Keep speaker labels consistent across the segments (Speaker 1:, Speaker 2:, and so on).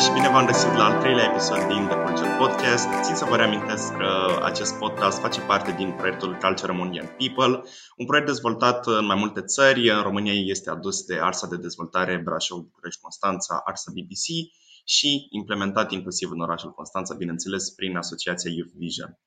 Speaker 1: și bine v-am găsit la al treilea episod din The Culture Podcast. Țin să vă reamintesc că acest podcast face parte din proiectul Culture Romanian People, un proiect dezvoltat în mai multe țări. În România este adus de Arsa de Dezvoltare Brașov, București, Constanța, Arsa BBC și implementat inclusiv în orașul Constanța, bineînțeles, prin asociația Youth Vision.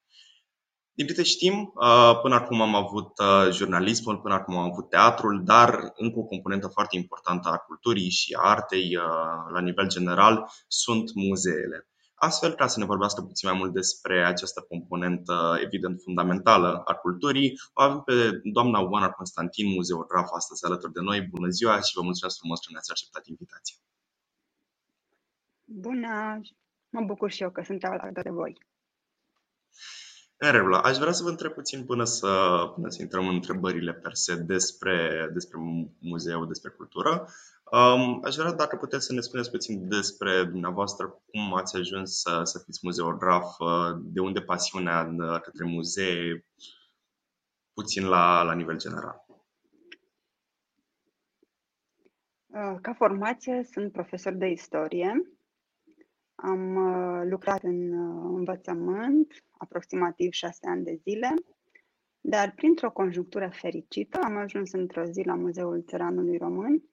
Speaker 1: Din câte știm, uh, până acum am avut uh, jurnalismul, până acum am avut teatrul, dar încă o componentă foarte importantă a culturii și a artei uh, la nivel general sunt muzeele. Astfel, ca să ne vorbească puțin mai mult despre această componentă evident fundamentală a culturii, o avem pe doamna Oana Constantin, muzeograf, astăzi alături de noi. Bună ziua și vă mulțumesc frumos că ne-ați acceptat invitația.
Speaker 2: Bună! Mă bucur și eu că sunt alături de voi.
Speaker 1: În regulă. Aș vrea să vă întreb puțin până să, până să intrăm în întrebările per se despre, despre muzeu, despre cultură. Um, aș vrea dacă puteți să ne spuneți puțin despre dumneavoastră, cum ați ajuns să, să fiți muzeograf, de unde pasiunea către muzee, puțin la, la nivel general.
Speaker 2: Ca formație sunt profesor de istorie am uh, lucrat în uh, învățământ aproximativ șase ani de zile, dar printr-o conjunctură fericită am ajuns într-o zi la Muzeul Țăranului Român.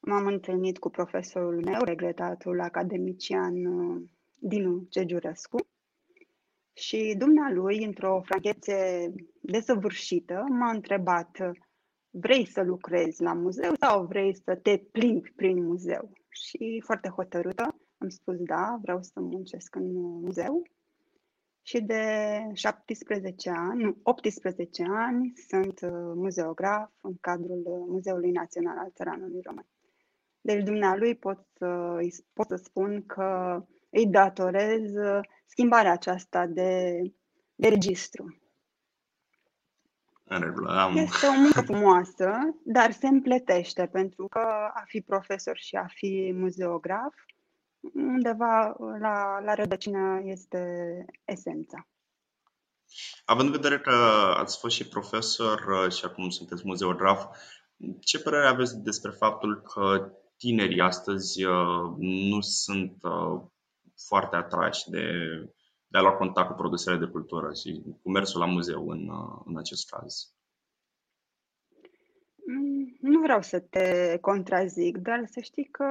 Speaker 2: M-am întâlnit cu profesorul meu, regretatul academician uh, Dinu Cegiurescu, și dumnealui, într-o franchețe desăvârșită, m-a întrebat vrei să lucrezi la muzeu sau vrei să te plimbi prin muzeu? Și foarte hotărâtă am spus da, vreau să muncesc în muzeu. Și de 17 ani, nu, 18 ani, sunt uh, muzeograf în cadrul uh, Muzeului Național al Țăranului Român. Deci dumnealui pot să, pot să spun că îi datorez uh, schimbarea aceasta de, de registru.
Speaker 1: Am...
Speaker 2: Este o muncă frumoasă, dar se împletește pentru că a fi profesor și a fi muzeograf undeva la, la rădăcină este esența.
Speaker 1: Având în vedere că ați fost și profesor uh, și acum sunteți muzeograf, ce părere aveți despre faptul că tinerii astăzi uh, nu sunt uh, foarte atrași de, de a lua contact cu produsele de cultură și cu mersul la muzeu în, în acest caz?
Speaker 2: Mm, nu vreau să te contrazic, dar să știi că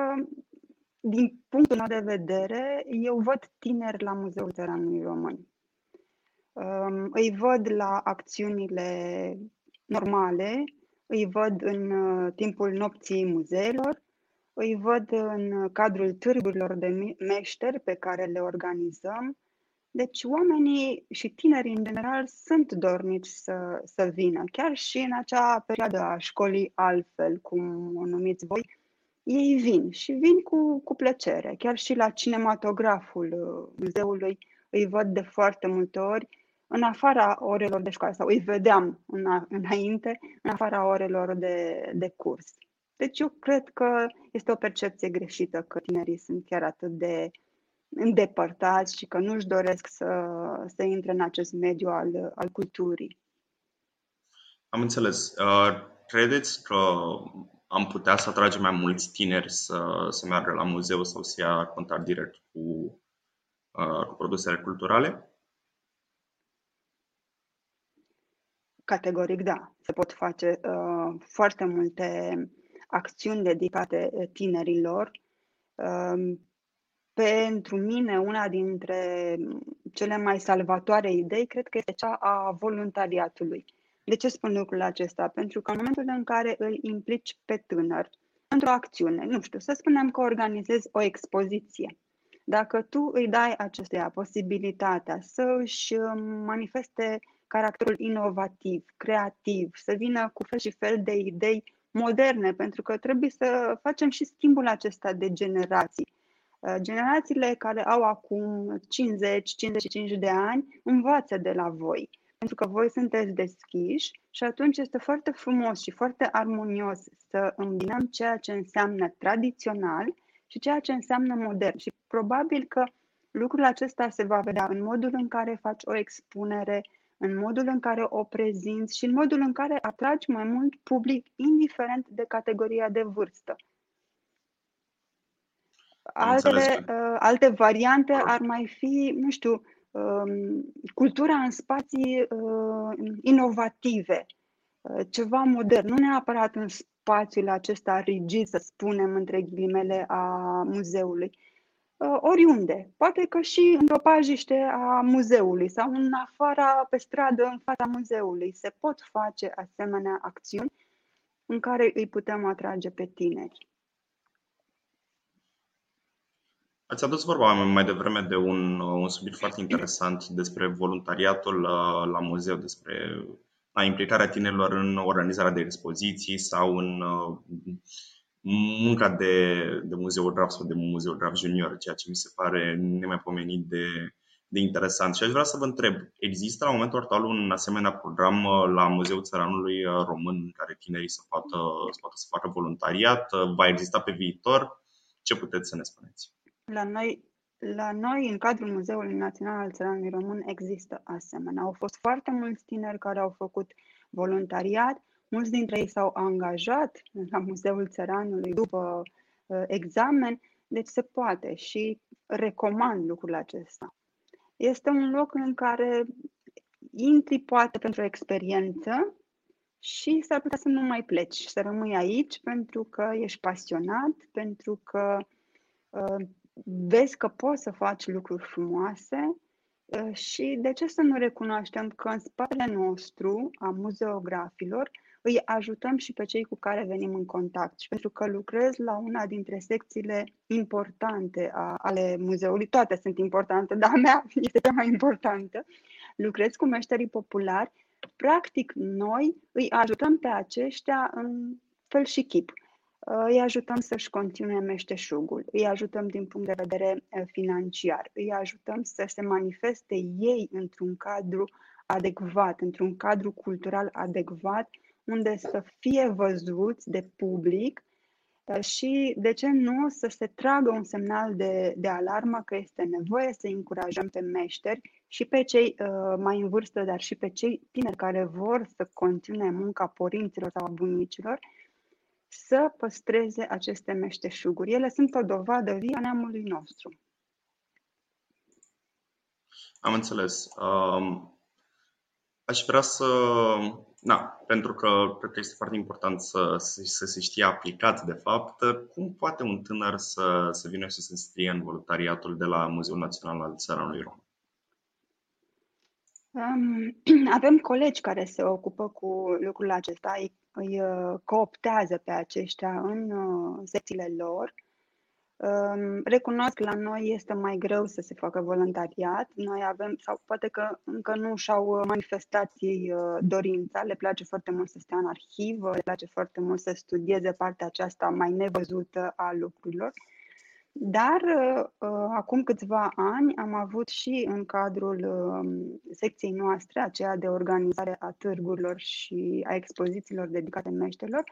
Speaker 2: din punctul meu de vedere, eu văd tineri la Muzeul Țăranului Român. Um, îi văd la acțiunile normale, îi văd în uh, timpul nopții muzeelor, îi văd în cadrul târgurilor de meșteri pe care le organizăm. Deci oamenii și tinerii în general sunt dornici să, să vină, chiar și în acea perioadă a școlii altfel, cum o numiți voi, ei vin și vin cu, cu plăcere. Chiar și la cinematograful uh, muzeului îi văd de foarte multe ori în afara orelor de școală sau îi vedeam în, înainte în afara orelor de, de curs. Deci eu cred că este o percepție greșită că tinerii sunt chiar atât de îndepărtați și că nu-și doresc să, să intre în acest mediu al, al culturii.
Speaker 1: Am înțeles. Uh, credeți că am putea să atragem mai mulți tineri să, să meargă la muzeu sau să ia contact direct cu, uh, cu produsele culturale?
Speaker 2: Categoric da. Se pot face uh, foarte multe acțiuni dedicate tinerilor. Uh, pentru mine, una dintre cele mai salvatoare idei, cred că este cea a voluntariatului. De ce spun lucrul acesta? Pentru că în momentul în care îl implici pe tânăr într-o acțiune, nu știu, să spunem că organizezi o expoziție, dacă tu îi dai acestuia posibilitatea să își manifeste caracterul inovativ, creativ, să vină cu fel și fel de idei moderne, pentru că trebuie să facem și schimbul acesta de generații. Uh, generațiile care au acum 50-55 de ani învață de la voi pentru că voi sunteți deschiși și atunci este foarte frumos și foarte armonios să îmbinăm ceea ce înseamnă tradițional și ceea ce înseamnă modern. Și probabil că lucrul acesta se va vedea în modul în care faci o expunere, în modul în care o prezinți și în modul în care atragi mai mult public, indiferent de categoria de vârstă. Altele, uh, alte variante ar mai fi, nu știu, um, cultura în spații uh, inovative, uh, ceva modern, nu neapărat în spațiul acesta rigid, să spunem, între ghilimele, a muzeului. Uh, oriunde, poate că și într-o pajiște a muzeului sau în afara, pe stradă, în fața muzeului, se pot face asemenea acțiuni în care îi putem atrage pe tineri.
Speaker 1: Ați adus vorba mai devreme de un, un subiect foarte interesant despre voluntariatul la, la muzeu, despre a implicarea tinerilor în organizarea de expoziții sau în uh, munca de, de muzeograf sau de muzeograf junior, ceea ce mi se pare nemaipomenit de, de interesant. Și aș vrea să vă întreb, există la momentul actual un asemenea program uh, la Muzeul Țăranului uh, Român în care tinerii să poată, să poată să facă voluntariat? Va exista pe viitor? Ce puteți să ne spuneți?
Speaker 2: La noi, la noi, în cadrul Muzeului Național al Țăranului Român, există asemenea. Au fost foarte mulți tineri care au făcut voluntariat, mulți dintre ei s-au angajat la Muzeul Țăranului după uh, examen, deci se poate și recomand lucrul acesta. Este un loc în care intri poate pentru o experiență și s-ar putea să nu mai pleci, să rămâi aici pentru că ești pasionat, pentru că uh, vezi că poți să faci lucruri frumoase uh, și de ce să nu recunoaștem că în spatele nostru, a muzeografilor, îi ajutăm și pe cei cu care venim în contact. Și pentru că lucrez la una dintre secțiile importante a, ale muzeului, toate sunt importante, dar a mea este cea mai importantă, lucrez cu meșterii populari, practic noi îi ajutăm pe aceștia în fel și chip. Îi ajutăm să-și continue meșteșugul, îi ajutăm din punct de vedere financiar, îi ajutăm să se manifeste ei într-un cadru adecvat, într-un cadru cultural adecvat, unde să fie văzuți de public și, de ce nu, să se tragă un semnal de, de alarmă că este nevoie să încurajăm pe meșteri și pe cei uh, mai în vârstă, dar și pe cei tineri care vor să continue munca părinților sau a bunicilor, să păstreze aceste meșteșuguri. Ele sunt o dovadă vie a neamului nostru.
Speaker 1: Am înțeles. Um, aș vrea să. Na, pentru că cred că este foarte important să, să se știe aplicat, de fapt, cum poate un tânăr să, să vină și să se înscrie în voluntariatul de la Muzeul Național al Țăranului Rom?
Speaker 2: Um, avem colegi care se ocupă cu lucrul acesta, îi, îi uh, cooptează pe aceștia în uh, secțiile lor. Um, recunosc că la noi este mai greu să se facă voluntariat. Noi avem, sau poate că încă nu și-au manifestat ei uh, dorința, le place foarte mult să stea în arhivă, le place foarte mult să studieze partea aceasta mai nevăzută a lucrurilor. Dar uh, uh, acum câțiva ani am avut și în cadrul uh, secției noastre, aceea de organizare a târgurilor și a expozițiilor dedicate meșterilor,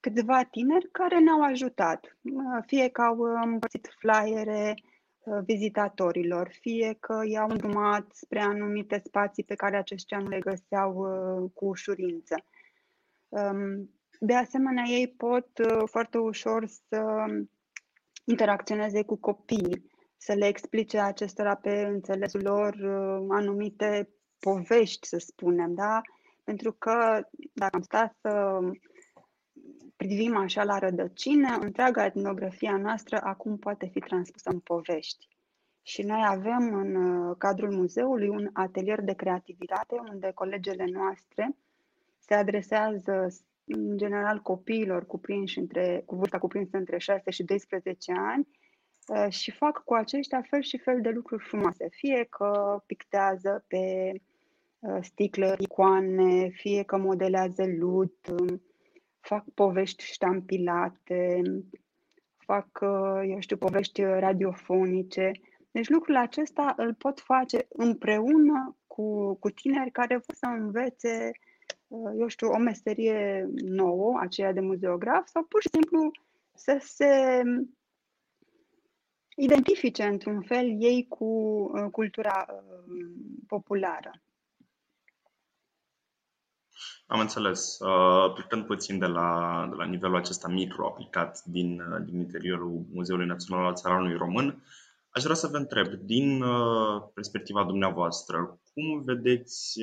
Speaker 2: câțiva tineri care ne-au ajutat. Uh, fie că au împărțit flyere uh, vizitatorilor, fie că i-au îndrumat spre anumite spații pe care aceștia nu le găseau uh, cu ușurință. Um, de asemenea, ei pot foarte ușor să interacționeze cu copiii, să le explice acestora pe înțelesul lor uh, anumite povești, să spunem, da? Pentru că dacă am stat să privim așa la rădăcină, întreaga etnografia noastră acum poate fi transpusă în povești. Și noi avem în uh, cadrul muzeului un atelier de creativitate unde colegele noastre se adresează în general copiilor cuprinși între, cu vârsta cuprinsă între 6 și 12 ani uh, și fac cu aceștia fel și fel de lucruri frumoase. Fie că pictează pe uh, sticlă icoane, fie că modelează lut, um, fac povești ștampilate, fac, uh, eu știu, povești radiofonice. Deci lucrul acesta îl pot face împreună cu, cu tineri care vor să învețe eu știu, o meserie nouă, aceea de muzeograf, sau pur și simplu să se identifice într-un fel ei cu uh, cultura uh, populară.
Speaker 1: Am înțeles. Uh, plecând puțin de la, de la nivelul acesta micro aplicat din, uh, din interiorul Muzeului Național al Țăranului Român, aș vrea să vă întreb, din uh, perspectiva dumneavoastră, cum vedeți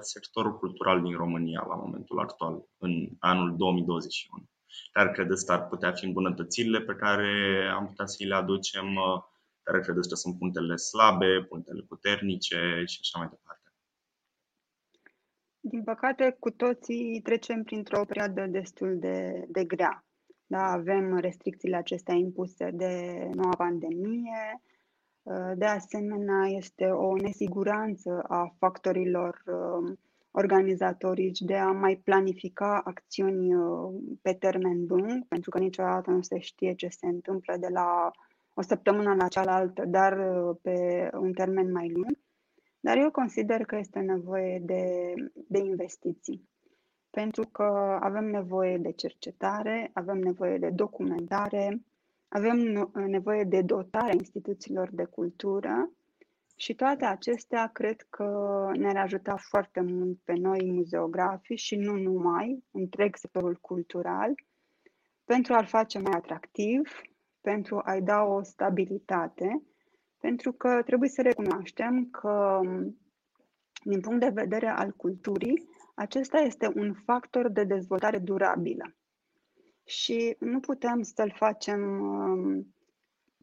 Speaker 1: sectorul cultural din România la momentul actual, în anul 2021? Care credeți că ar putea fi îmbunătățirile pe care am putea să le aducem? Care credeți că sunt punctele slabe, punctele puternice și așa mai departe?
Speaker 2: Din păcate, cu toții trecem printr-o perioadă destul de, de grea. Da, avem restricțiile acestea impuse de noua pandemie. De asemenea, este o nesiguranță a factorilor um, organizatorici de a mai planifica acțiuni uh, pe termen lung, pentru că niciodată nu se știe ce se întâmplă de la o săptămână la cealaltă, dar uh, pe un termen mai lung. Dar eu consider că este nevoie de, de investiții. Pentru că avem nevoie de cercetare, avem nevoie de documentare, avem nevoie de dotarea instituțiilor de cultură și toate acestea cred că ne-ar ajuta foarte mult pe noi muzeografi și nu numai, întreg sectorul cultural, pentru a-l face mai atractiv, pentru a-i da o stabilitate pentru că trebuie să recunoaștem că, din punct de vedere al culturii, acesta este un factor de dezvoltare durabilă. Și nu putem să-l facem um,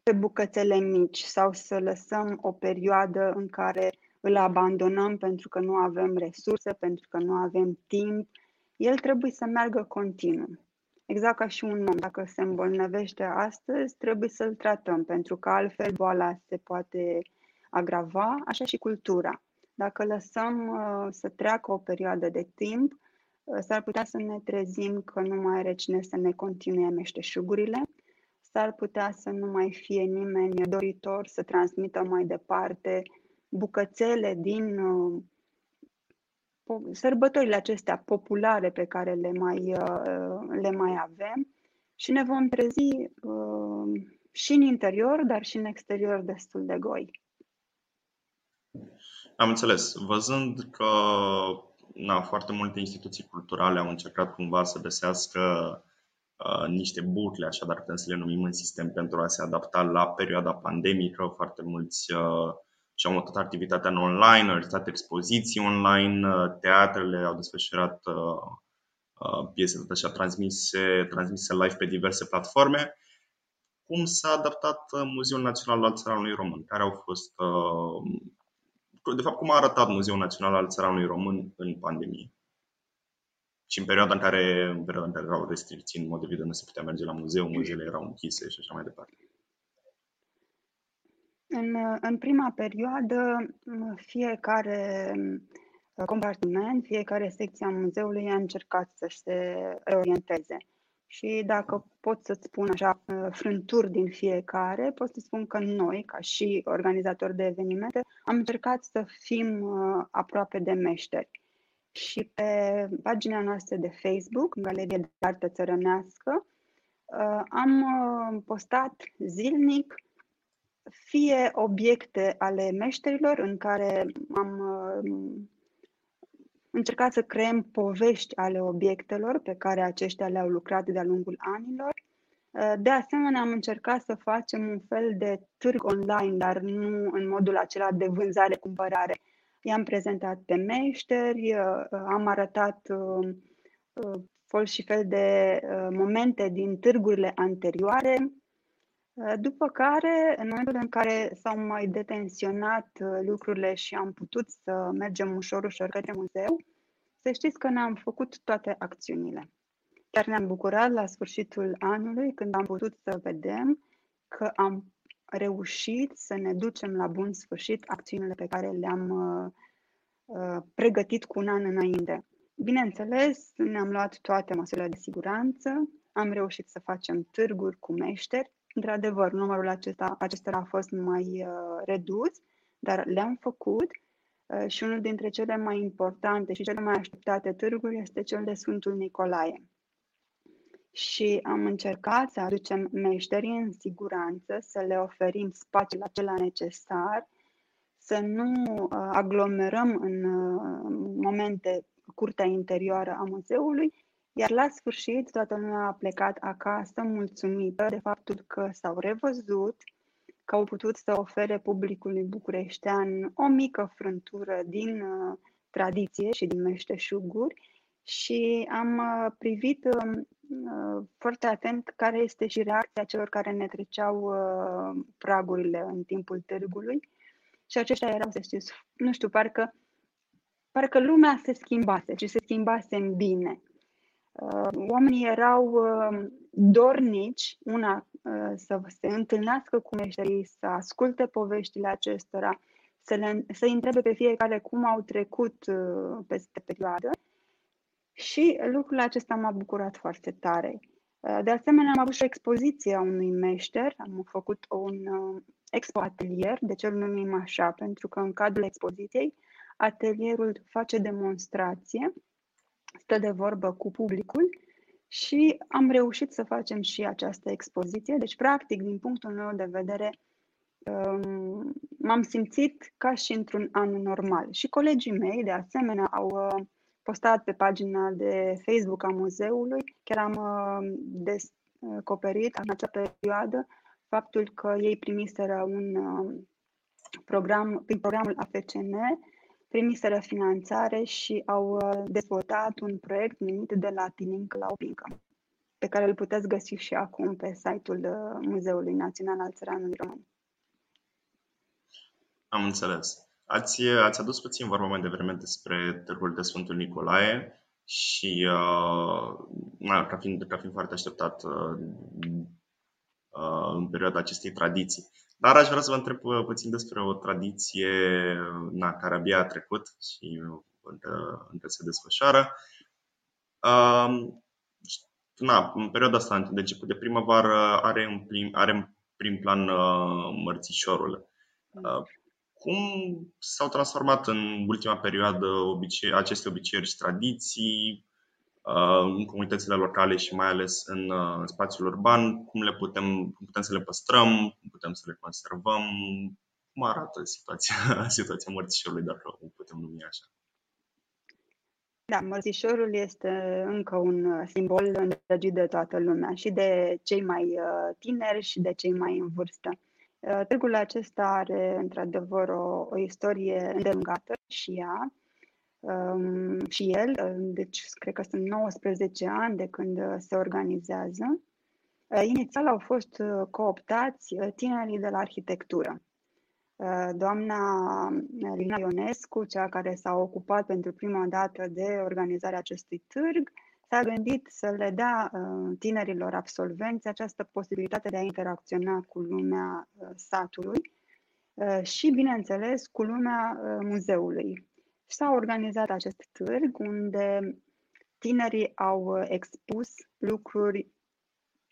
Speaker 2: pe bucățele mici sau să lăsăm o perioadă în care îl abandonăm pentru că nu avem resurse, pentru că nu avem timp. El trebuie să meargă continuu. Exact ca și un om, dacă se îmbolnăvește astăzi, trebuie să-l tratăm, pentru că altfel boala se poate agrava, așa și cultura. Dacă lăsăm uh, să treacă o perioadă de timp, uh, s-ar putea să ne trezim că nu mai are cine să ne continue meșteșugurile, s-ar putea să nu mai fie nimeni doritor să transmită mai departe bucățele din uh, sărbătorile acestea populare pe care le mai, uh, le mai avem și ne vom trezi uh, și în interior, dar și în exterior destul de goi.
Speaker 1: Am înțeles. Văzând că na, foarte multe instituții culturale au încercat cumva să găsească uh, niște bucle, așadar putem să le numim în sistem, pentru a se adapta la perioada pandemică. Foarte mulți uh, și-au mutat activitatea în online, au existat expoziții online, uh, teatrele au desfășurat uh, uh, piese tot așa transmise, transmise live pe diverse platforme. Cum s-a adaptat Muzeul Național al Țăranului Român? Care au fost, de fapt, cum a arătat Muzeul Național al Țăranului Român în pandemie? Și în perioada în care, în perioada în care erau restricții, în mod evident, nu se putea merge la muzeu, muzeele erau închise și așa mai departe.
Speaker 2: În, în prima perioadă, fiecare uh, compartiment, fiecare secție a muzeului a încercat să se reorienteze. Și dacă pot să-ți spun așa uh, frânturi din fiecare, pot să spun că noi, ca și organizatori de evenimente, am încercat să fim uh, aproape de meșteri. Și pe pagina noastră de Facebook, Galerie de Artă Țărănească, am postat zilnic fie obiecte ale meșterilor în care am uh, încercat să creăm povești ale obiectelor pe care aceștia le-au lucrat de-a lungul anilor. Uh, de asemenea, am încercat să facem un fel de târg online, dar nu în modul acela de vânzare-cumpărare. I-am prezentat pe meșteri, uh, am arătat fel și fel de momente din târgurile anterioare, Uh, după care, în momentul în care s-au mai detenționat uh, lucrurile și am putut să mergem ușor, ușor către muzeu, să știți că ne-am făcut toate acțiunile. Chiar ne-am bucurat la sfârșitul anului când am putut să vedem că am reușit să ne ducem la bun sfârșit acțiunile pe care le-am uh, uh, pregătit cu un an înainte. Bineînțeles, ne-am luat toate măsurile de siguranță, am reușit să facem târguri cu meșteri, Într-adevăr, numărul acesta, acestora a fost mai uh, redus, dar le-am făcut uh, și unul dintre cele mai importante și cele mai așteptate târguri este cel de Sfântul Nicolae. Și am încercat să aducem meșterii în siguranță, să le oferim spațiul acela necesar, să nu uh, aglomerăm în uh, momente cu curtea interioară a muzeului, iar la sfârșit toată lumea a plecat acasă mulțumită de faptul că s-au revăzut, că au putut să ofere publicului bucureștean o mică frântură din uh, tradiție și din meșteșuguri și am uh, privit uh, uh, foarte atent care este și reacția celor care ne treceau uh, pragurile în timpul târgului și aceștia erau, să știți, nu știu, parcă, parcă lumea se schimbase și se schimbase în bine. Uh, oamenii erau uh, dornici, una, uh, să se întâlnească cu meșterii, să asculte poveștile acestora, să le, să întrebe pe fiecare cum au trecut peste perioadă. Și lucrul acesta m-a bucurat foarte tare. De asemenea, am avut și o expoziție a unui meșter, am făcut un expo atelier, de ce îl numim așa, pentru că în cadrul expoziției atelierul face demonstrație stă de vorbă cu publicul și am reușit să facem și această expoziție. Deci, practic, din punctul meu de vedere, um, m-am simțit ca și într-un an normal. Și colegii mei, de asemenea, au uh, postat pe pagina de Facebook a muzeului. Chiar am uh, descoperit în acea perioadă faptul că ei primiseră un uh, program, prin programul AFCN, primiseră finanțare și au uh, dezvoltat un proiect numit de la Tilink la Opincă, pe care îl puteți găsi și acum pe site-ul uh, Muzeului Național al Țăranului Român.
Speaker 1: Am înțeles. Ați, ați adus puțin vorba mai devreme despre Târgul de Sfântul Nicolae și uh, ca, fiind, ca fiind foarte așteptat uh, uh, în perioada acestei tradiții. Dar aș vrea să vă întreb uh, puțin despre o tradiție na, care abia a trecut și încă, încă se desfășoară. Um, na, în perioada asta de început de primăvară are în prim, are în prim plan uh, mărțișorul. Uh, cum s-au transformat în ultima perioadă obicei, aceste obiceiuri și tradiții? Uh, în comunitățile locale și mai ales în, uh, în spațiul urban, cum le putem, cum putem să le păstrăm, cum putem să le conservăm, cum arată situația, situația mărțișorului, dacă o putem numi așa.
Speaker 2: Da, mărțișorul este încă un simbol îndrăgit de toată lumea, și de cei mai uh, tineri și de cei mai în vârstă. Târgul acesta are într-adevăr o, o istorie îndelungată și ea, um, și el, uh, deci cred că sunt 19 ani de când uh, se organizează. Uh, inițial au fost cooptați tinerii de la arhitectură. Doamna Lina Ionescu, cea care s-a ocupat pentru prima dată de organizarea acestui târg, s-a gândit să le dea tinerilor absolvenți această posibilitate de a interacționa cu lumea satului și, bineînțeles, cu lumea muzeului. S-a organizat acest târg unde tinerii au uh, expus lucruri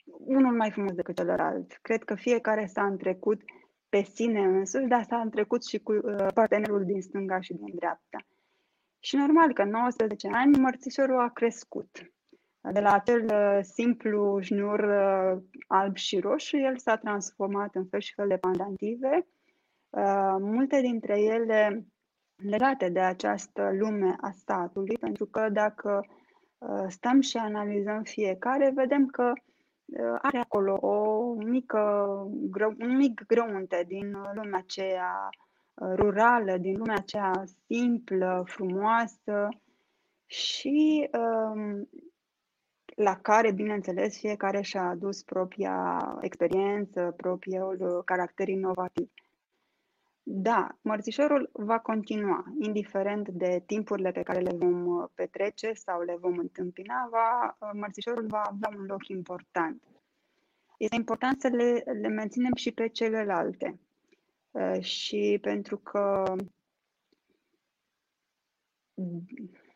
Speaker 2: unul mai frumos decât celălalt. Cred că fiecare s-a întrecut pe sine însuși, dar s-a întrecut și cu uh, partenerul din stânga și din dreapta. Și normal că în 19 ani mărțișorul a crescut. De la acel uh, simplu șnur alb și roșu, el s-a transformat în fel și fel de pandantive. Multe dintre ele legate de această lume a statului, pentru că dacă uh, stăm și analizăm fiecare, vedem că uh, are acolo o mică, un mic grăunte din lumea aceea uh, rurală, din lumea aceea simplă, frumoasă și um, la care, bineînțeles, fiecare și-a adus propria experiență, propriul caracter inovativ. Da, mărțișorul va continua, indiferent de timpurile pe care le vom uh, petrece sau le vom întâmpina, va, uh, mărțișorul va avea un loc important. Este important să le, le menținem și pe celelalte. Uh, și pentru că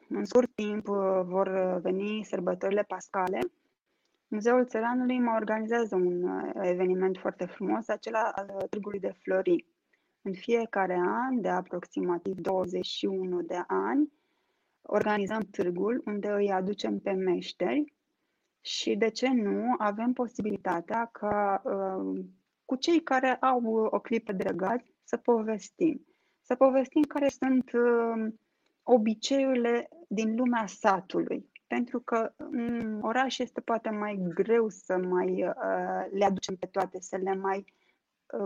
Speaker 2: în scurt timp vor veni sărbătorile pascale, Muzeul Țăranului mă organizează un eveniment foarte frumos, acela al Târgului de Flori în fiecare an, de aproximativ 21 de ani, organizăm târgul unde îi aducem pe meșteri și, de ce nu, avem posibilitatea ca uh, cu cei care au o clipă de răgaz să povestim. Să povestim care sunt uh, obiceiurile din lumea satului. Pentru că în oraș este poate mai greu să mai uh, le aducem pe toate, să le mai uh,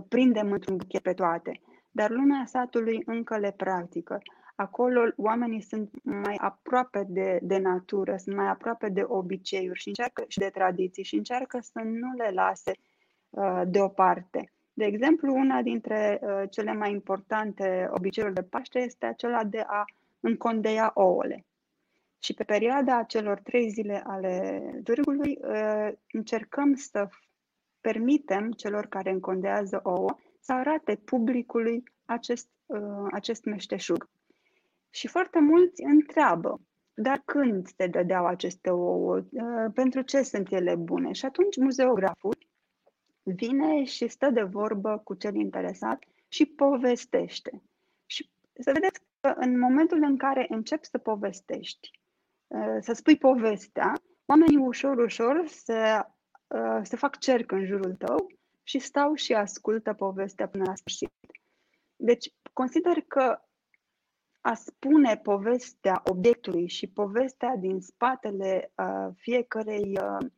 Speaker 2: prindem într-un buchet pe toate. Dar lumea satului încă le practică. Acolo oamenii sunt mai aproape de, de natură, sunt mai aproape de obiceiuri și încearcă și de tradiții și încearcă să nu le lase uh, deoparte. De exemplu, una dintre uh, cele mai importante obiceiuri de Paște este acela de a încondeia ouăle. Și pe perioada celor trei zile ale târgului uh, încercăm să permitem celor care încondează ouă să arate publicului acest, uh, acest meșteșug. Și foarte mulți întreabă, dar când se dădeau aceste ouă? Uh, pentru ce sunt ele bune? Și atunci muzeograful vine și stă de vorbă cu cel interesat și povestește. Și să vedeți că în momentul în care începi să povestești, uh, să spui povestea, oamenii ușor, ușor se, uh, se fac cerc în jurul tău și stau și ascultă povestea până la sfârșit. Deci, consider că a spune povestea obiectului și povestea din spatele uh, fiecărei uh,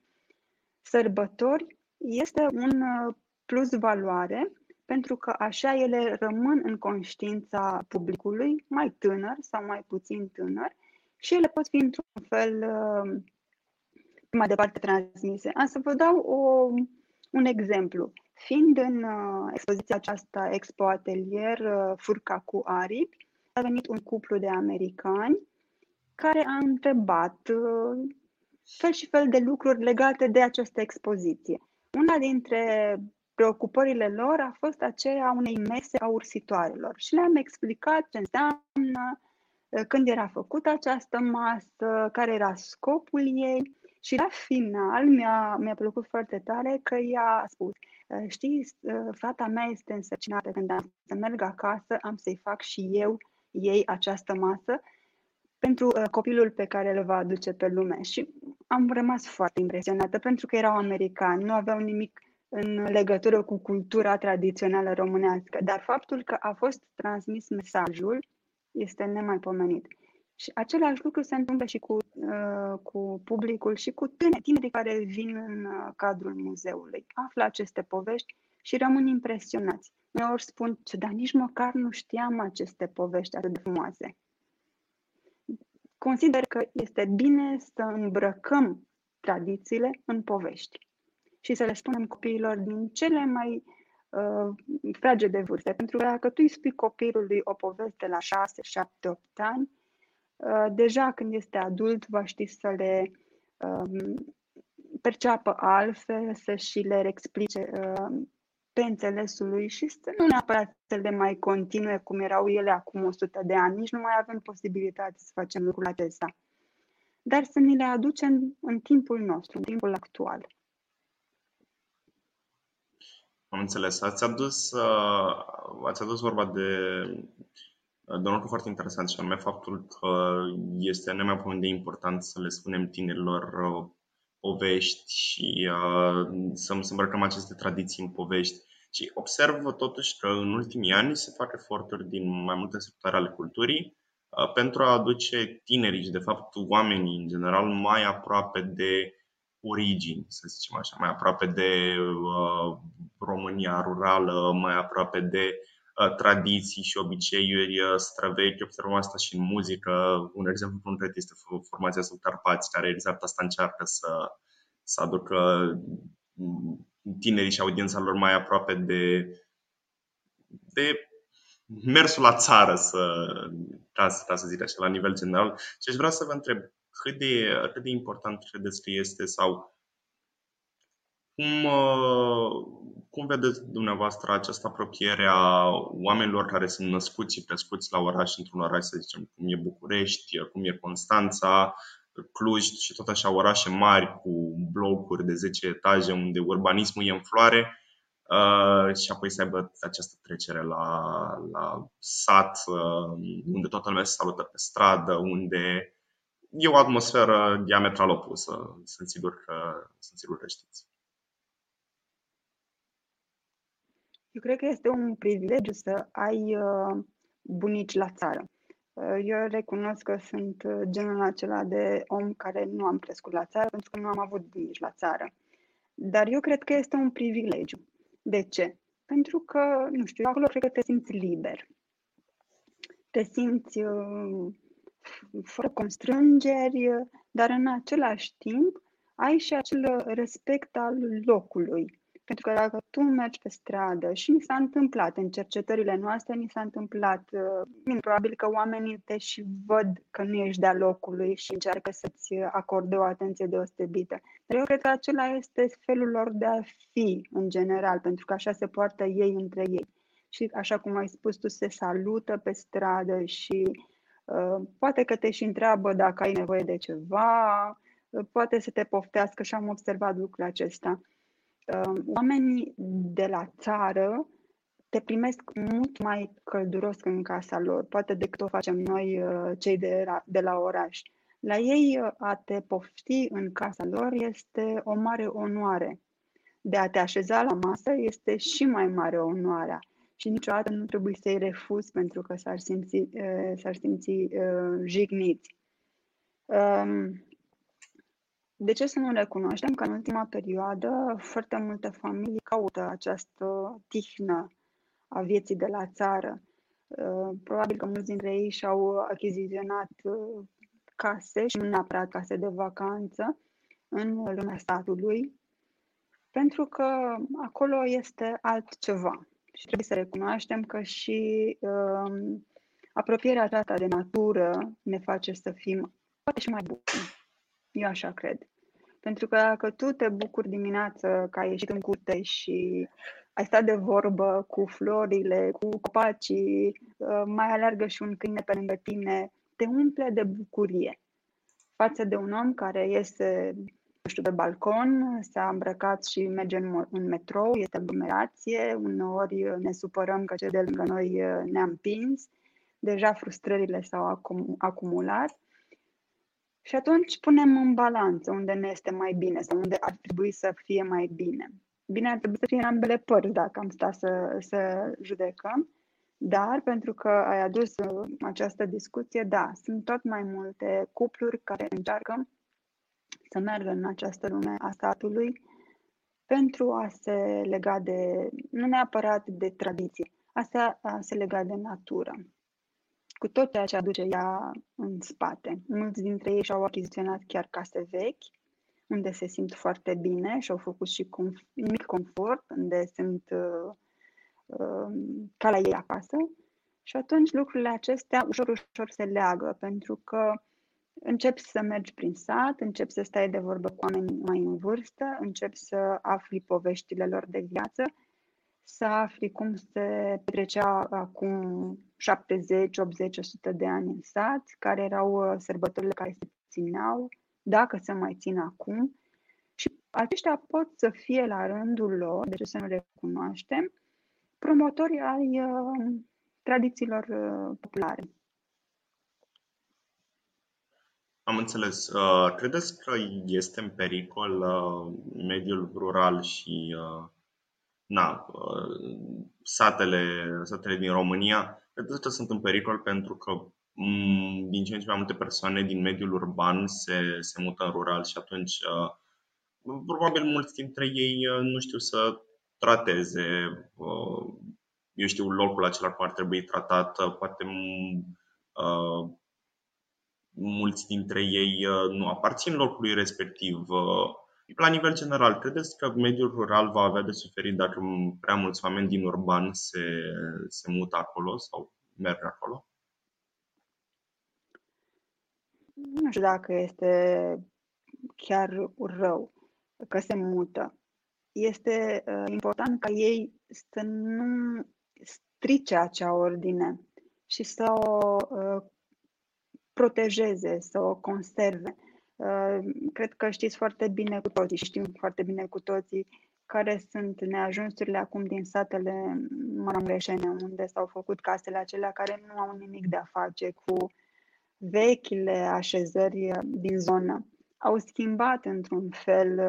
Speaker 2: sărbători este un uh, plus valoare pentru că așa ele rămân în conștiința publicului, mai tânăr sau mai puțin tânăr, și ele pot fi într-un fel uh, mai departe transmise. Am să vă dau o, un exemplu. Fiind în uh, expoziția aceasta Expo Atelier uh, Furca cu aripi, a venit un cuplu de americani care a întrebat uh, fel și fel de lucruri legate de această expoziție. Una dintre preocupările lor a fost aceea unei mese a ursitoarelor și le-am explicat ce înseamnă, uh, când era făcută această masă, care era scopul ei și la final mi-a, mi-a plăcut foarte tare că ea a spus uh, Știi, fata mea este însărcinată când am să merg acasă, am să-i fac și eu ei această masă pentru uh, copilul pe care îl va aduce pe lume. Și am rămas foarte impresionată pentru că erau americani, nu aveau nimic în legătură cu cultura tradițională românească, dar faptul că a fost transmis mesajul este nemaipomenit. Și același lucru se întâmplă și cu, uh, cu publicul și cu tinerii care vin în uh, cadrul muzeului. Află aceste povești și rămân impresionați. Uneori spun, ce, dar nici măcar nu știam aceste povești atât de frumoase. Consider că este bine să îmbrăcăm tradițiile în povești și să le spunem copiilor din cele mai uh, frage de vârste. Pentru că dacă tu îi spui copilului o poveste la 6, 7, 8 ani, uh, deja când este adult va ști să le uh, perceapă altfel, să și le explice uh, pe înțelesul lui și să nu neapărat să le mai continue cum erau ele acum 100 de ani. Nici nu mai avem posibilitate să facem lucrul acesta. Dar să ni le aducem în timpul nostru, în timpul actual.
Speaker 1: Am înțeles. Ați adus, uh, ați adus vorba de, de un lucru foarte interesant și anume faptul că este nemaipomenit de important să le spunem tinerilor uh, povești și uh, să, să îmbrăcăm aceste tradiții în povești. Și observ totuși că în ultimii ani se fac eforturi din mai multe sectoare ale culturii uh, pentru a aduce tinerii și, de fapt, oamenii în general mai aproape de origini, să zicem așa, mai aproape de uh, România rurală, mai aproape de uh, tradiții și obiceiuri uh, străvechi. Observăm asta și în muzică. Un exemplu concret este formația Sub Carpați, care exact asta încearcă să, să aducă mm, tinerii și audiența lor mai aproape de, de mersul la țară, să, ca, ca să zic așa, la nivel general. Și aș vrea să vă întreb cât de, cât de important credeți că este sau cum, uh, cum vedeți dumneavoastră această apropiere a oamenilor care sunt născuți și crescuți la oraș, într-un oraș, să zicem, cum e București, cum e Constanța, Cluj și tot așa orașe mari cu blocuri de 10 etaje unde urbanismul e în floare uh, și apoi să aibă această trecere la, la sat uh, unde toată lumea se salută pe stradă, unde e o atmosferă diametral opusă. Sunt sigur că, sunt sigur că știți.
Speaker 2: Eu cred că este un privilegiu să ai uh, bunici la țară. Uh, eu recunosc că sunt uh, genul acela de om care nu am crescut la țară pentru că nu am avut nici la țară. Dar eu cred că este un privilegiu. De ce? Pentru că, nu știu, acolo cred că te simți liber. Te simți uh, fără constrângeri, dar în același timp ai și acel respect al locului. Pentru că dacă tu mergi pe stradă și mi s-a întâmplat în cercetările noastre, mi s-a întâmplat, uh, probabil că oamenii te și văd că nu ești de-a locului și încearcă să-ți acorde o atenție deosebită. Dar eu cred că acela este felul lor de a fi în general, pentru că așa se poartă ei între ei. Și așa cum ai spus, tu se salută pe stradă și uh, poate că te și întreabă dacă ai nevoie de ceva, uh, poate să te poftească și am observat lucrul acesta. Ehm, oamenii de la țară te primesc mult mai călduros în casa lor, poate decât o facem noi uh, cei de la, de la oraș. La ei uh, a te pofti în casa lor este o mare onoare. De a te așeza la masă este și mai mare onoarea și niciodată nu trebuie să-i refuzi pentru că s-ar simți, uh, s-ar simți jigniți. Um, de ce să nu recunoaștem că în ultima perioadă foarte multe familii caută această tihnă a vieții de la țară? Uh, probabil că mulți dintre ei și-au achiziționat uh, case și nu neapărat case de vacanță în lumea statului, pentru că acolo este altceva. Și trebuie să recunoaștem că și um, apropierea aceasta de natură ne face să fim poate și mai buni. Eu așa cred. Pentru că dacă tu te bucuri dimineață că ai ieșit în curte și ai stat de vorbă cu florile, cu copacii, uh, mai alergă și un câine pe lângă tine, te umple de bucurie. Față de un om care iese nu știu, pe balcon, s-a îmbrăcat și merge în, în metrou, este aglomerație, uneori ne supărăm că cei de lângă noi uh, ne-am împins, deja frustrările s-au acum, acumulat și atunci punem în balanță unde ne este mai bine sau unde ar trebui să fie mai bine. Bine ar trebui să fie în ambele părți dacă am stat să, să judecăm, dar pentru că ai adus uh, această discuție, da, sunt tot mai multe cupluri care încearcă să meargă în această lume a statului pentru a se lega de, nu neapărat de tradiție, a a se lega de natură cu tot ceea ce aduce ea în spate. Mulți dintre ei și-au achiziționat chiar case vechi, unde se simt foarte bine și au făcut și conf- mic confort, unde sunt uh, uh, ca la ei acasă. Și atunci lucrurile acestea ușor, ușor se leagă, pentru că începi să mergi prin sat, începi să stai de vorbă cu oameni mai în vârstă, începi să afli poveștile lor de viață să afli cum se petrecea acum 70, 80, 100 de ani în sat, care erau uh, sărbătorile care se țineau, dacă se mai țin acum. Și aceștia pot să fie la rândul lor, de ce să nu recunoaștem, promotori ai uh, tradițiilor uh, populare.
Speaker 1: Am înțeles. Uh, credeți că este în pericol uh, mediul rural și uh, na, uh, satele, satele din România, cred că sunt în pericol pentru că mm, din ce în ce mai multe persoane din mediul urban se, se mută în rural și atunci uh, probabil mulți dintre ei uh, nu știu să trateze, eu știu, locul acela cum ar trebui tratat, poate mulți dintre ei nu aparțin locului respectiv la nivel general, credeți că mediul rural va avea de suferit dacă prea mulți oameni din urban se, se mută acolo sau merg acolo?
Speaker 2: Nu știu dacă este chiar rău că se mută. Este uh, important ca ei să nu strice acea ordine și să o uh, protejeze, să o conserve. Cred că știți foarte bine cu toții și știm foarte bine cu toții care sunt neajunsurile acum din satele maramureșene, unde s-au făcut casele acelea care nu au nimic de a face cu vechile așezări din zonă. Au schimbat într-un fel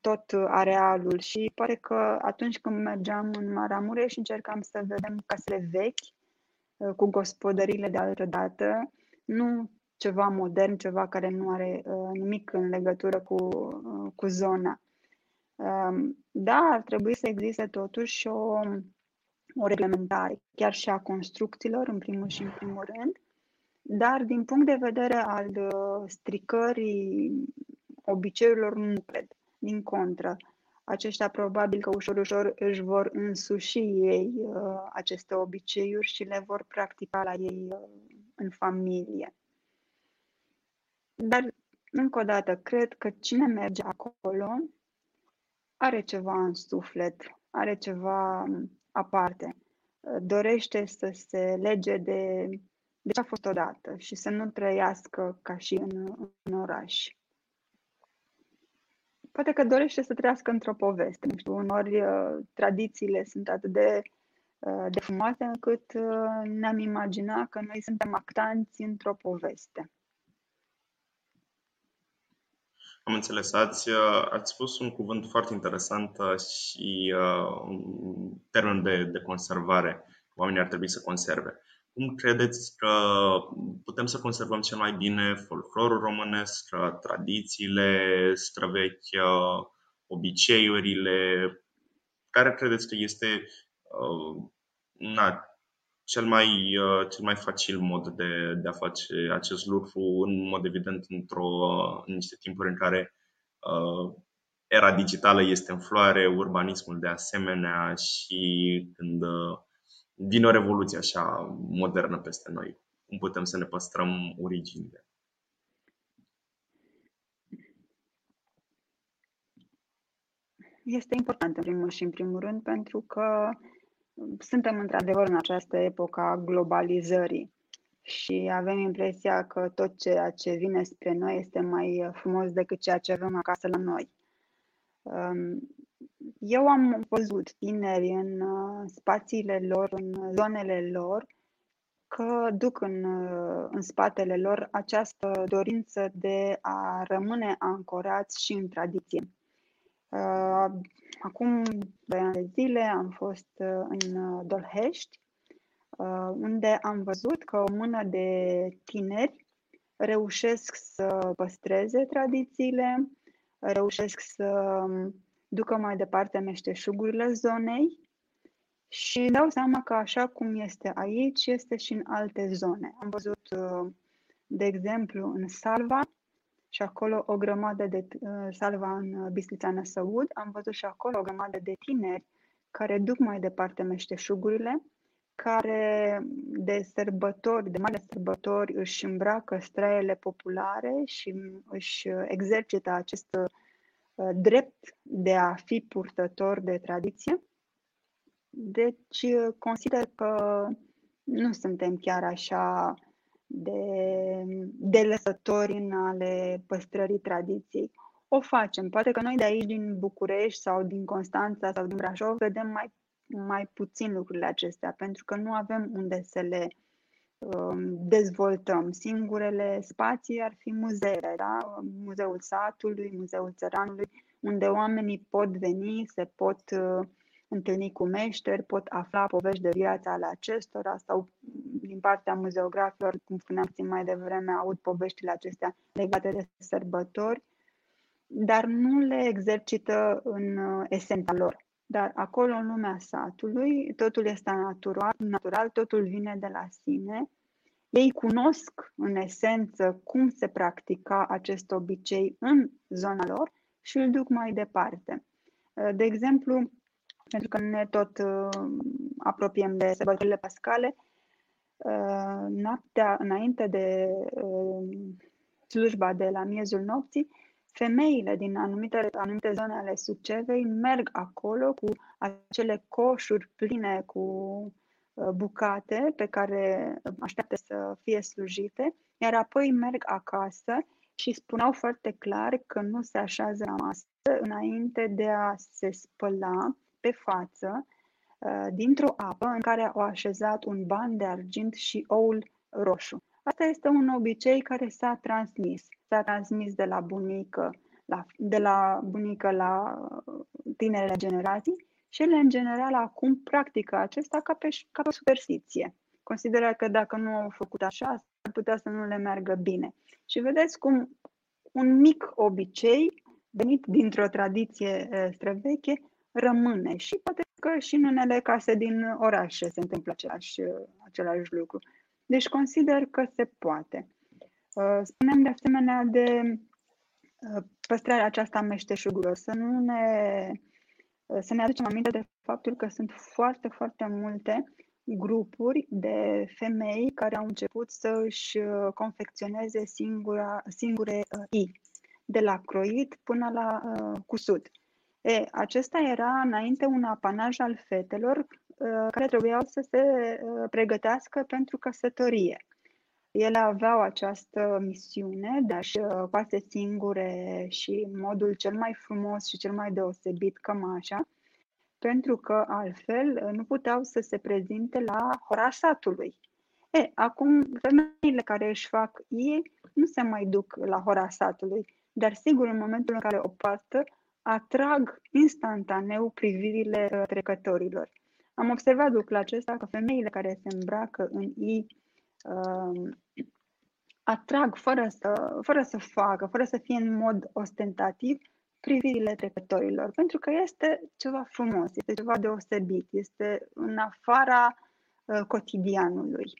Speaker 2: tot arealul și pare că atunci când mergeam în Maramureș și încercam să vedem casele vechi, uh, cu gospodările de altă dată, nu ceva modern, ceva care nu are uh, nimic în legătură cu, uh, cu zona. Um, da, ar trebui să existe totuși o, o reglementare, chiar și a construcțiilor, în primul și în primul rând, dar din punct de vedere al uh, stricării obiceiurilor, nu cred. Din contră, aceștia probabil că ușor, ușor își vor însuși ei uh, aceste obiceiuri și le vor practica la ei uh, în familie. Dar, încă o dată, cred că cine merge acolo are ceva în suflet, are ceva um, aparte, uh, dorește să se lege de, de ce a fost odată și să nu trăiască ca și în, în oraș poate că dorește să trăiască într-o poveste. Nu știu, unori uh, tradițiile sunt atât de, uh, de frumoase încât uh, ne-am imaginat că noi suntem actanți într-o poveste.
Speaker 1: Am înțeles. Ați, ați spus un cuvânt foarte interesant și uh, un termen de, de conservare. Oamenii ar trebui să conserve. Cum credeți că putem să conservăm cel mai bine folclorul românesc, tradițiile străvechi, obiceiurile? Care credeți că este uh, na, cel mai, uh, cel mai facil mod de, de a face acest lucru, în mod evident, într-o, în niște timpuri în care uh, era digitală este în floare, urbanismul de asemenea și când uh, vine o revoluție așa modernă peste noi. Cum putem să ne păstrăm originile?
Speaker 2: Este important în primul și în primul rând pentru că suntem într-adevăr în această epocă a globalizării și avem impresia că tot ceea ce vine spre noi este mai frumos decât ceea ce avem acasă la noi. Eu am văzut tineri în uh, spațiile lor, în zonele lor, că duc în, uh, în spatele lor această dorință de a rămâne ancorați și în tradiție. Uh, acum doi ani de zile am fost în Dolhești, unde am văzut că o mână de tineri reușesc să păstreze tradițiile, reușesc să um, ducă mai departe meșteșugurile zonei și dau seama că așa cum este aici, este și în alte zone. Am văzut, uh, de exemplu, în Salva și acolo o grămadă de uh, Salva în Bistrița Năsăud, am văzut și acolo o grămadă de tineri care duc mai departe meșteșugurile, care de sărbători, de mari sărbători, își îmbracă straiele populare și își exercită acest Uh, drept de a fi purtător de tradiție. Deci uh, consider că nu suntem chiar așa de, de lăsători în ale păstrării tradiției. O facem. Poate că noi de aici, din București sau din Constanța sau din Brașov, vedem mai, mai puțin lucrurile acestea, pentru că nu avem unde să le Um, dezvoltăm. Singurele spații ar fi muzeele, da? Muzeul satului, Muzeul țăranului, unde oamenii pot veni, se pot uh, întâlni cu meșteri, pot afla povești de viață ale acestora sau din partea muzeografilor, cum spuneam mai devreme, aud poveștile acestea legate de sărbători, dar nu le exercită în uh, esența lor. Dar acolo, în lumea satului, totul este natural, natural, totul vine de la sine. Ei cunosc, în esență, cum se practica acest obicei în zona lor și îl duc mai departe. De exemplu, pentru că ne tot uh, apropiem de sărbătorile pascale, uh, noaptea înainte de uh, slujba de la miezul nopții, femeile din anumite, anumite zone ale Sucevei merg acolo cu acele coșuri pline cu uh, bucate pe care așteaptă să fie slujite, iar apoi merg acasă și spuneau foarte clar că nu se așează la masă înainte de a se spăla pe față uh, dintr-o apă în care au așezat un ban de argint și oul roșu. Asta este un obicei care s-a transmis. S-a transmis de la bunică la, de la bunică la uh, tinerele generații și ele, în general, acum practică acesta ca pe, ca pe superstiție. consideră că dacă nu au făcut așa, ar putea să nu le meargă bine. Și vedeți cum un mic obicei, venit dintr-o tradiție străveche, rămâne. Și poate că și în unele case din orașe se întâmplă același, același lucru. Deci consider că se poate. Spunem de asemenea de păstrarea aceasta a meșteșugurilor, să nu ne, să ne aducem aminte de faptul că sunt foarte, foarte multe grupuri de femei care au început să își uh, confecționeze singura, singure uh, i, de la croit până la uh, cusut. E, acesta era înainte un apanaj al fetelor uh, care trebuiau să se uh, pregătească pentru căsătorie. Ele aveau această misiune de a-și uh, face singure și în modul cel mai frumos și cel mai deosebit cămașa, pentru că altfel uh, nu puteau să se prezinte la hora satului. E, acum, femeile care își fac ei nu se mai duc la hora satului, dar sigur, în momentul în care o poartă, atrag instantaneu privirile uh, trecătorilor. Am observat lucrul acesta că femeile care se îmbracă în ei uh, atrag fără să, fără să facă, fără să fie în mod ostentativ, privirile trecătorilor, pentru că este ceva frumos, este ceva deosebit, este în afara uh, cotidianului.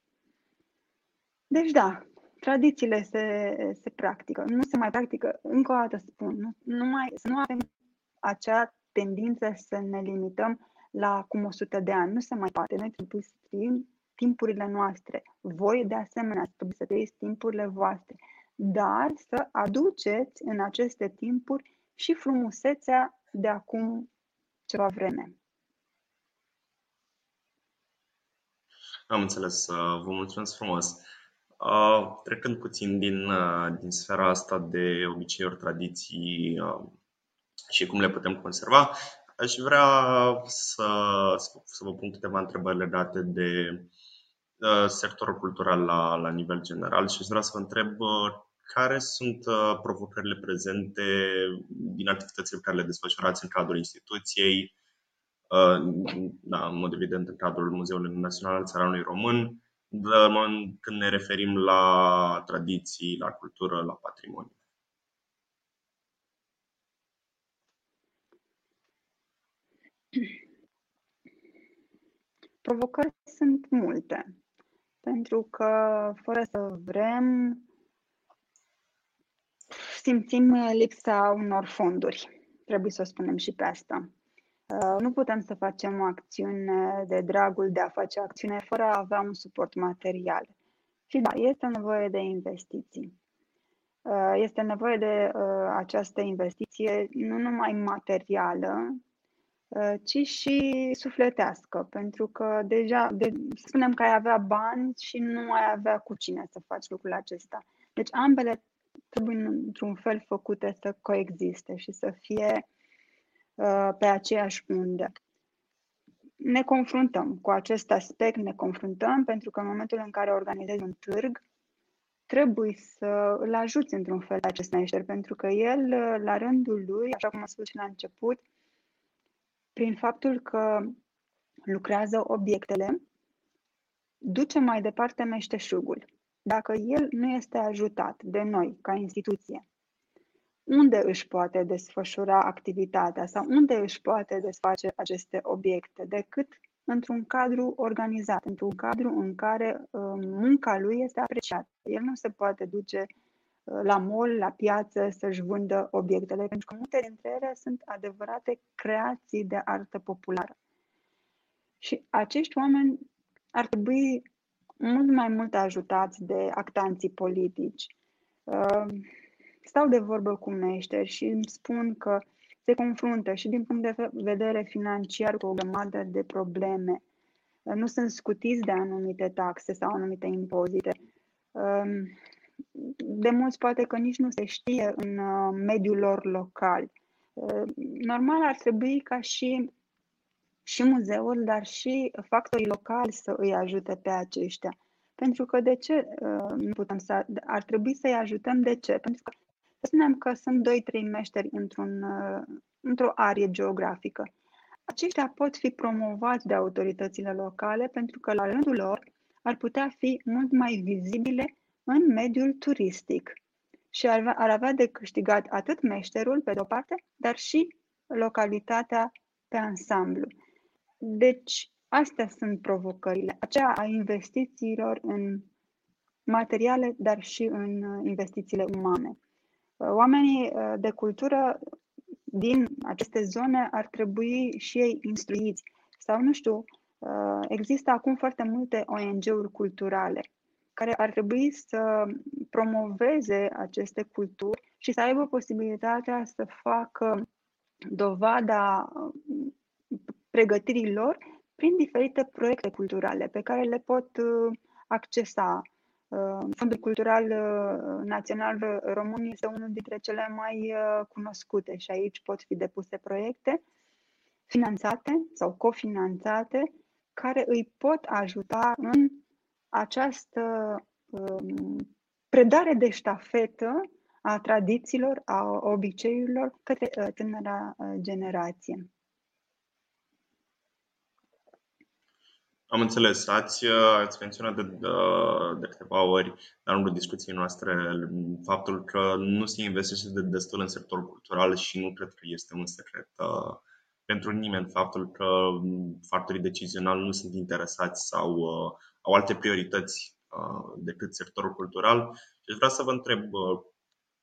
Speaker 2: Deci da, tradițiile se, se practică, nu se mai practică, încă o dată spun, nu, nu mai, să nu avem acea tendință să ne limităm la acum 100 de ani, nu se mai poate, noi trebuie să trăim timpurile noastre, voi de asemenea trebuie să trăiți timpurile voastre, dar să aduceți în aceste timpuri și frumusețea de acum ceva vreme.
Speaker 1: Am înțeles. Uh, vă mulțumesc frumos. Uh, trecând puțin din, uh, din sfera asta de obiceiuri, tradiții și cum le putem conserva, aș vrea să, să vă pun câteva întrebări legate de sectorul cultural la, la nivel general și aș vrea să vă întreb care sunt uh, provocările prezente din activitățile pe care le desfășurați în cadrul instituției, uh, da, în mod evident în cadrul Muzeului Național al Țăranului Român, când ne referim la tradiții, la cultură, la patrimoniu?
Speaker 2: Provocări sunt multe, pentru că fără să vrem, simțim uh, lipsa unor fonduri. Trebuie să o spunem și pe asta. Uh, nu putem să facem o acțiune de dragul de a face acțiune fără a avea un suport material. Și da, este nevoie de investiții. Uh, este nevoie de această investiție nu numai materială, ci și sufletească, pentru că deja, de, spunem că ai avea bani și nu ai avea cu cine să faci lucrul acesta. Deci ambele trebuie într-un fel făcute să coexiste și să fie uh, pe aceeași undă. Ne confruntăm cu acest aspect, ne confruntăm pentru că în momentul în care organizezi un târg, trebuie să îl ajuți într-un fel acest meșter, pentru că el, uh, la rândul lui, așa cum am spus și la început, prin faptul că lucrează obiectele, duce mai departe meșteșugul dacă el nu este ajutat de noi, ca instituție, unde își poate desfășura activitatea sau unde își poate desface aceste obiecte, decât într-un cadru organizat, într-un cadru în care uh, munca lui este apreciată. El nu se poate duce uh, la mall, la piață, să-și vândă obiectele, pentru că multe dintre ele sunt adevărate creații de artă populară. Și acești oameni ar trebui mult mai mult ajutați de actanții politici. Uh, stau de vorbă cu meșteri și îmi spun că se confruntă și din punct de vedere financiar cu o grămadă de probleme. Uh, nu sunt scutiți de anumite taxe sau anumite impozite. Uh, de mulți poate că nici nu se știe în mediul lor local. Normal ar trebui ca și și muzeul, dar și factorii locali să îi ajute pe aceștia. Pentru că de ce uh, nu putem să... Ar trebui să-i ajutăm de ce? Pentru că să spunem că sunt 2-3 meșteri într-un, uh, într-o arie geografică. Aceștia pot fi promovați de autoritățile locale pentru că la rândul lor ar putea fi mult mai vizibile în mediul turistic și ar, ar avea de câștigat atât meșterul, pe de-o parte, dar și localitatea pe ansamblu. Deci, astea sunt provocările, aceea a investițiilor în materiale, dar și în uh, investițiile umane. Uh, oamenii uh, de cultură din aceste zone ar trebui și ei instruiți sau, nu știu, există acum foarte multe ONG-uri culturale care ar trebui să promoveze aceste culturi și să aibă posibilitatea să facă dovada pregătirii lor prin diferite proiecte culturale pe care le pot accesa. Uh, Fondul Cultural uh, Național Român este unul dintre cele mai uh, cunoscute și aici pot fi depuse proiecte finanțate sau cofinanțate care îi pot ajuta în această um, predare de ștafetă a tradițiilor, a obiceiurilor către tânăra generație.
Speaker 1: Am înțeles. Ați, ați menționat de, de, de câteva ori, la lungul discuției noastre, faptul că nu se investește de destul în sectorul cultural și nu cred că este un secret uh, pentru nimeni faptul că factorii decizionali nu sunt interesați sau uh, au alte priorități uh, decât sectorul cultural. Deci vreau să vă întreb uh,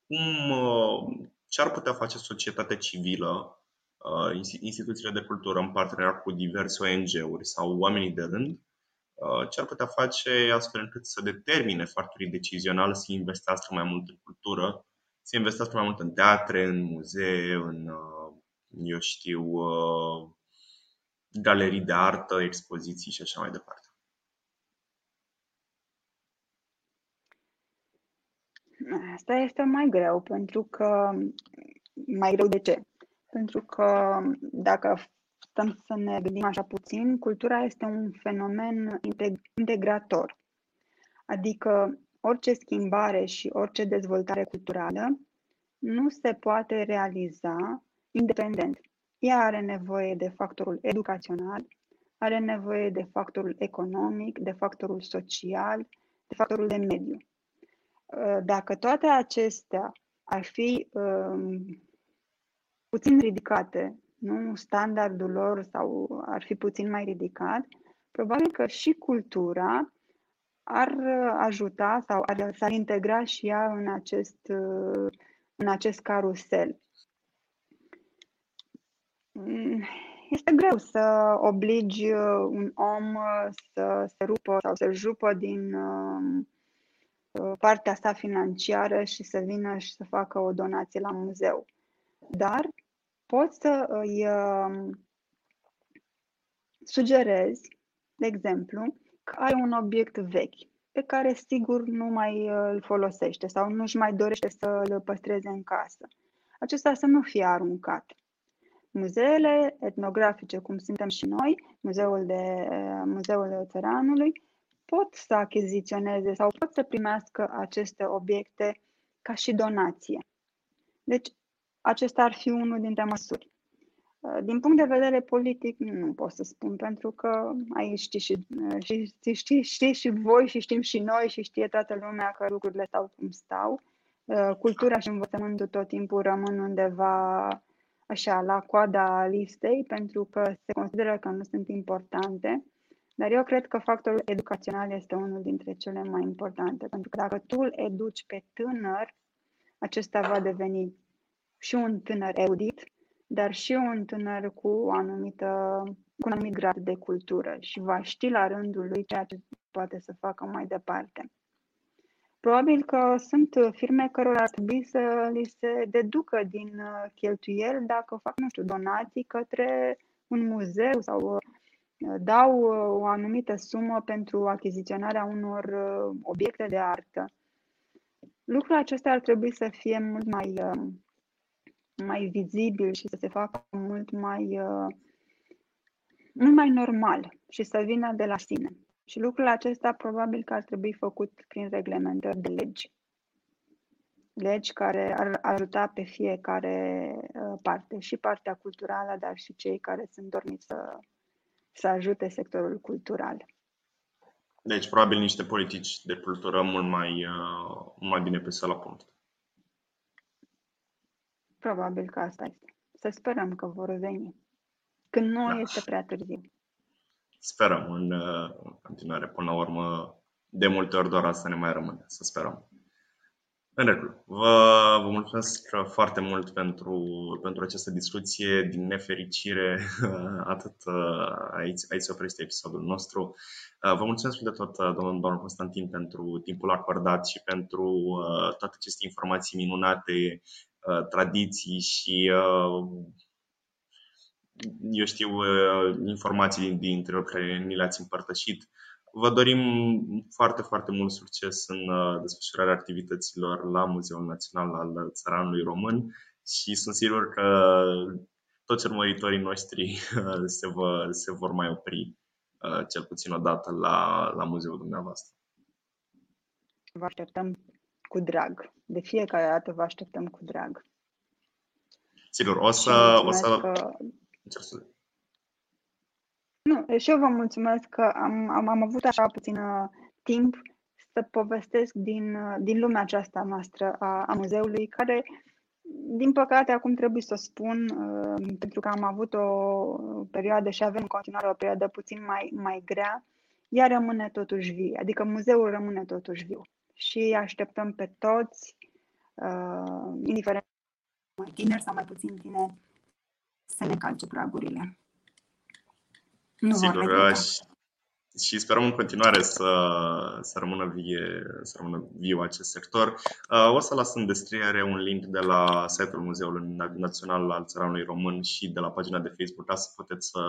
Speaker 1: cum, uh, ce ar putea face societatea civilă Uh, instituțiile de cultură în parteneriat cu diverse ONG-uri sau oamenii de rând, uh, ce ar putea face astfel încât să determine factorii decizionali să investească mai mult în cultură, să investească mai mult în teatre, în muzee, în, uh, eu știu, galerii de artă, expoziții și așa mai departe.
Speaker 2: Asta este mai greu, pentru că mai greu de ce? Pentru că dacă stăm să ne gândim așa puțin, cultura este un fenomen integrator. Adică orice schimbare și orice dezvoltare culturală nu se poate realiza independent. Ea are nevoie de factorul educațional, are nevoie de factorul economic, de factorul social, de factorul de mediu. Dacă toate acestea ar fi um, puțin ridicate, nu standardul lor sau ar fi puțin mai ridicat, probabil că și cultura ar ajuta sau ar, s-ar integra și ea în acest, în acest carusel. Este greu să obligi un om să se rupă sau să jupă din uh, partea sa financiară și să vină și să facă o donație la muzeu. Dar poți să îi um, sugerezi, de exemplu, că ai un obiect vechi pe care sigur nu mai uh, îl folosește sau nu-și mai dorește să îl păstreze în casă. Acesta să nu fie aruncat. Muzeele etnografice, cum suntem și noi, Muzeul, de, uh, Muzeul Țăranului, pot să achiziționeze sau pot să primească aceste obiecte ca și donație. Deci, acesta ar fi unul dintre măsuri. Uh, din punct de vedere politic, nu pot să spun, pentru că aici știți și, uh, și, știți, știți și voi și știm și noi și știe toată lumea că lucrurile stau cum stau. Uh, cultura și învățământul tot timpul rămân undeva așa, la coada listei, pentru că se consideră că nu sunt importante. Dar eu cred că factorul educațional este unul dintre cele mai importante, pentru că dacă tu îl educi pe tânăr, acesta va deveni și un tânăr erudit, dar și un tânăr cu, o anumită, cu un anumit grad de cultură și va ști la rândul lui ceea ce poate să facă mai departe. Probabil că sunt firme cărora ar trebui să li se deducă din uh, cheltuieli dacă fac, nu știu, donații către un muzeu sau uh, dau uh, o anumită sumă pentru achiziționarea unor obiecte de artă. Lucrul acesta ar trebui să fie mult mai mai vizibil și să se facă mult mai, uh, mult mai normal și să vină de la sine. Și lucrul acesta probabil că ar trebui făcut prin reglementări de legi. Legi care ar ajuta pe fiecare uh, parte, și partea culturală, dar și cei care sunt dormiți să, să ajute sectorul cultural.
Speaker 1: Deci, probabil niște politici de cultură mult mai, uh, mult mai bine puse la punct.
Speaker 2: Probabil că asta este. Să sperăm că vor veni. Când nu da. este prea târziu.
Speaker 1: Sperăm în, uh, în continuare. Până la urmă, de multe ori doar asta ne mai rămâne. Să sperăm. În regulă. Vă, vă mulțumesc foarte mult pentru, pentru această discuție. Din nefericire, atât aici, aici se oprește episodul nostru. Vă mulțumesc de tot, domnul, domnul Constantin, pentru timpul acordat și pentru toate aceste informații minunate, tradiții și eu știu informații din, din interior care ni le-ați împărtășit. Vă dorim foarte, foarte mult succes în uh, desfășurarea activităților la Muzeul Național al Țăranului Român și sunt sigur că toți urmăritorii noștri uh, se, vă, se vor mai opri uh, cel puțin o dată la, la muzeul dumneavoastră.
Speaker 2: Vă așteptăm cu drag. De fiecare dată vă așteptăm cu drag.
Speaker 1: Sigur, o să... O să...
Speaker 2: Că... Nu, și eu vă mulțumesc că am, am, am avut așa puțin uh, timp să povestesc din, uh, din lumea aceasta noastră a, a muzeului, care, din păcate, acum trebuie să o spun, uh, pentru că am avut o perioadă și avem în continuare o perioadă puțin mai, mai grea, ea rămâne totuși vie, adică muzeul rămâne totuși viu. Și așteptăm pe toți, uh, indiferent mai tineri sau mai puțin tineri, să ne calce pragurile.
Speaker 1: Nu Sigur, și, și sperăm în continuare să, să, rămână vie, să rămână viu acest sector. O să las în descriere un link de la site-ul Muzeului Național al Țăranului Român și de la pagina de Facebook ca să puteți să,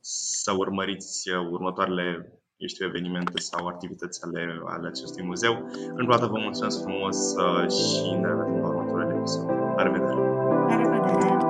Speaker 1: să urmăriți următoarele eu știu, evenimente sau activități ale, ale acestui muzeu. Încă o dată vă mulțumesc frumos uh, și ne vedem la următoarele episod. La revedere!
Speaker 2: La revedere!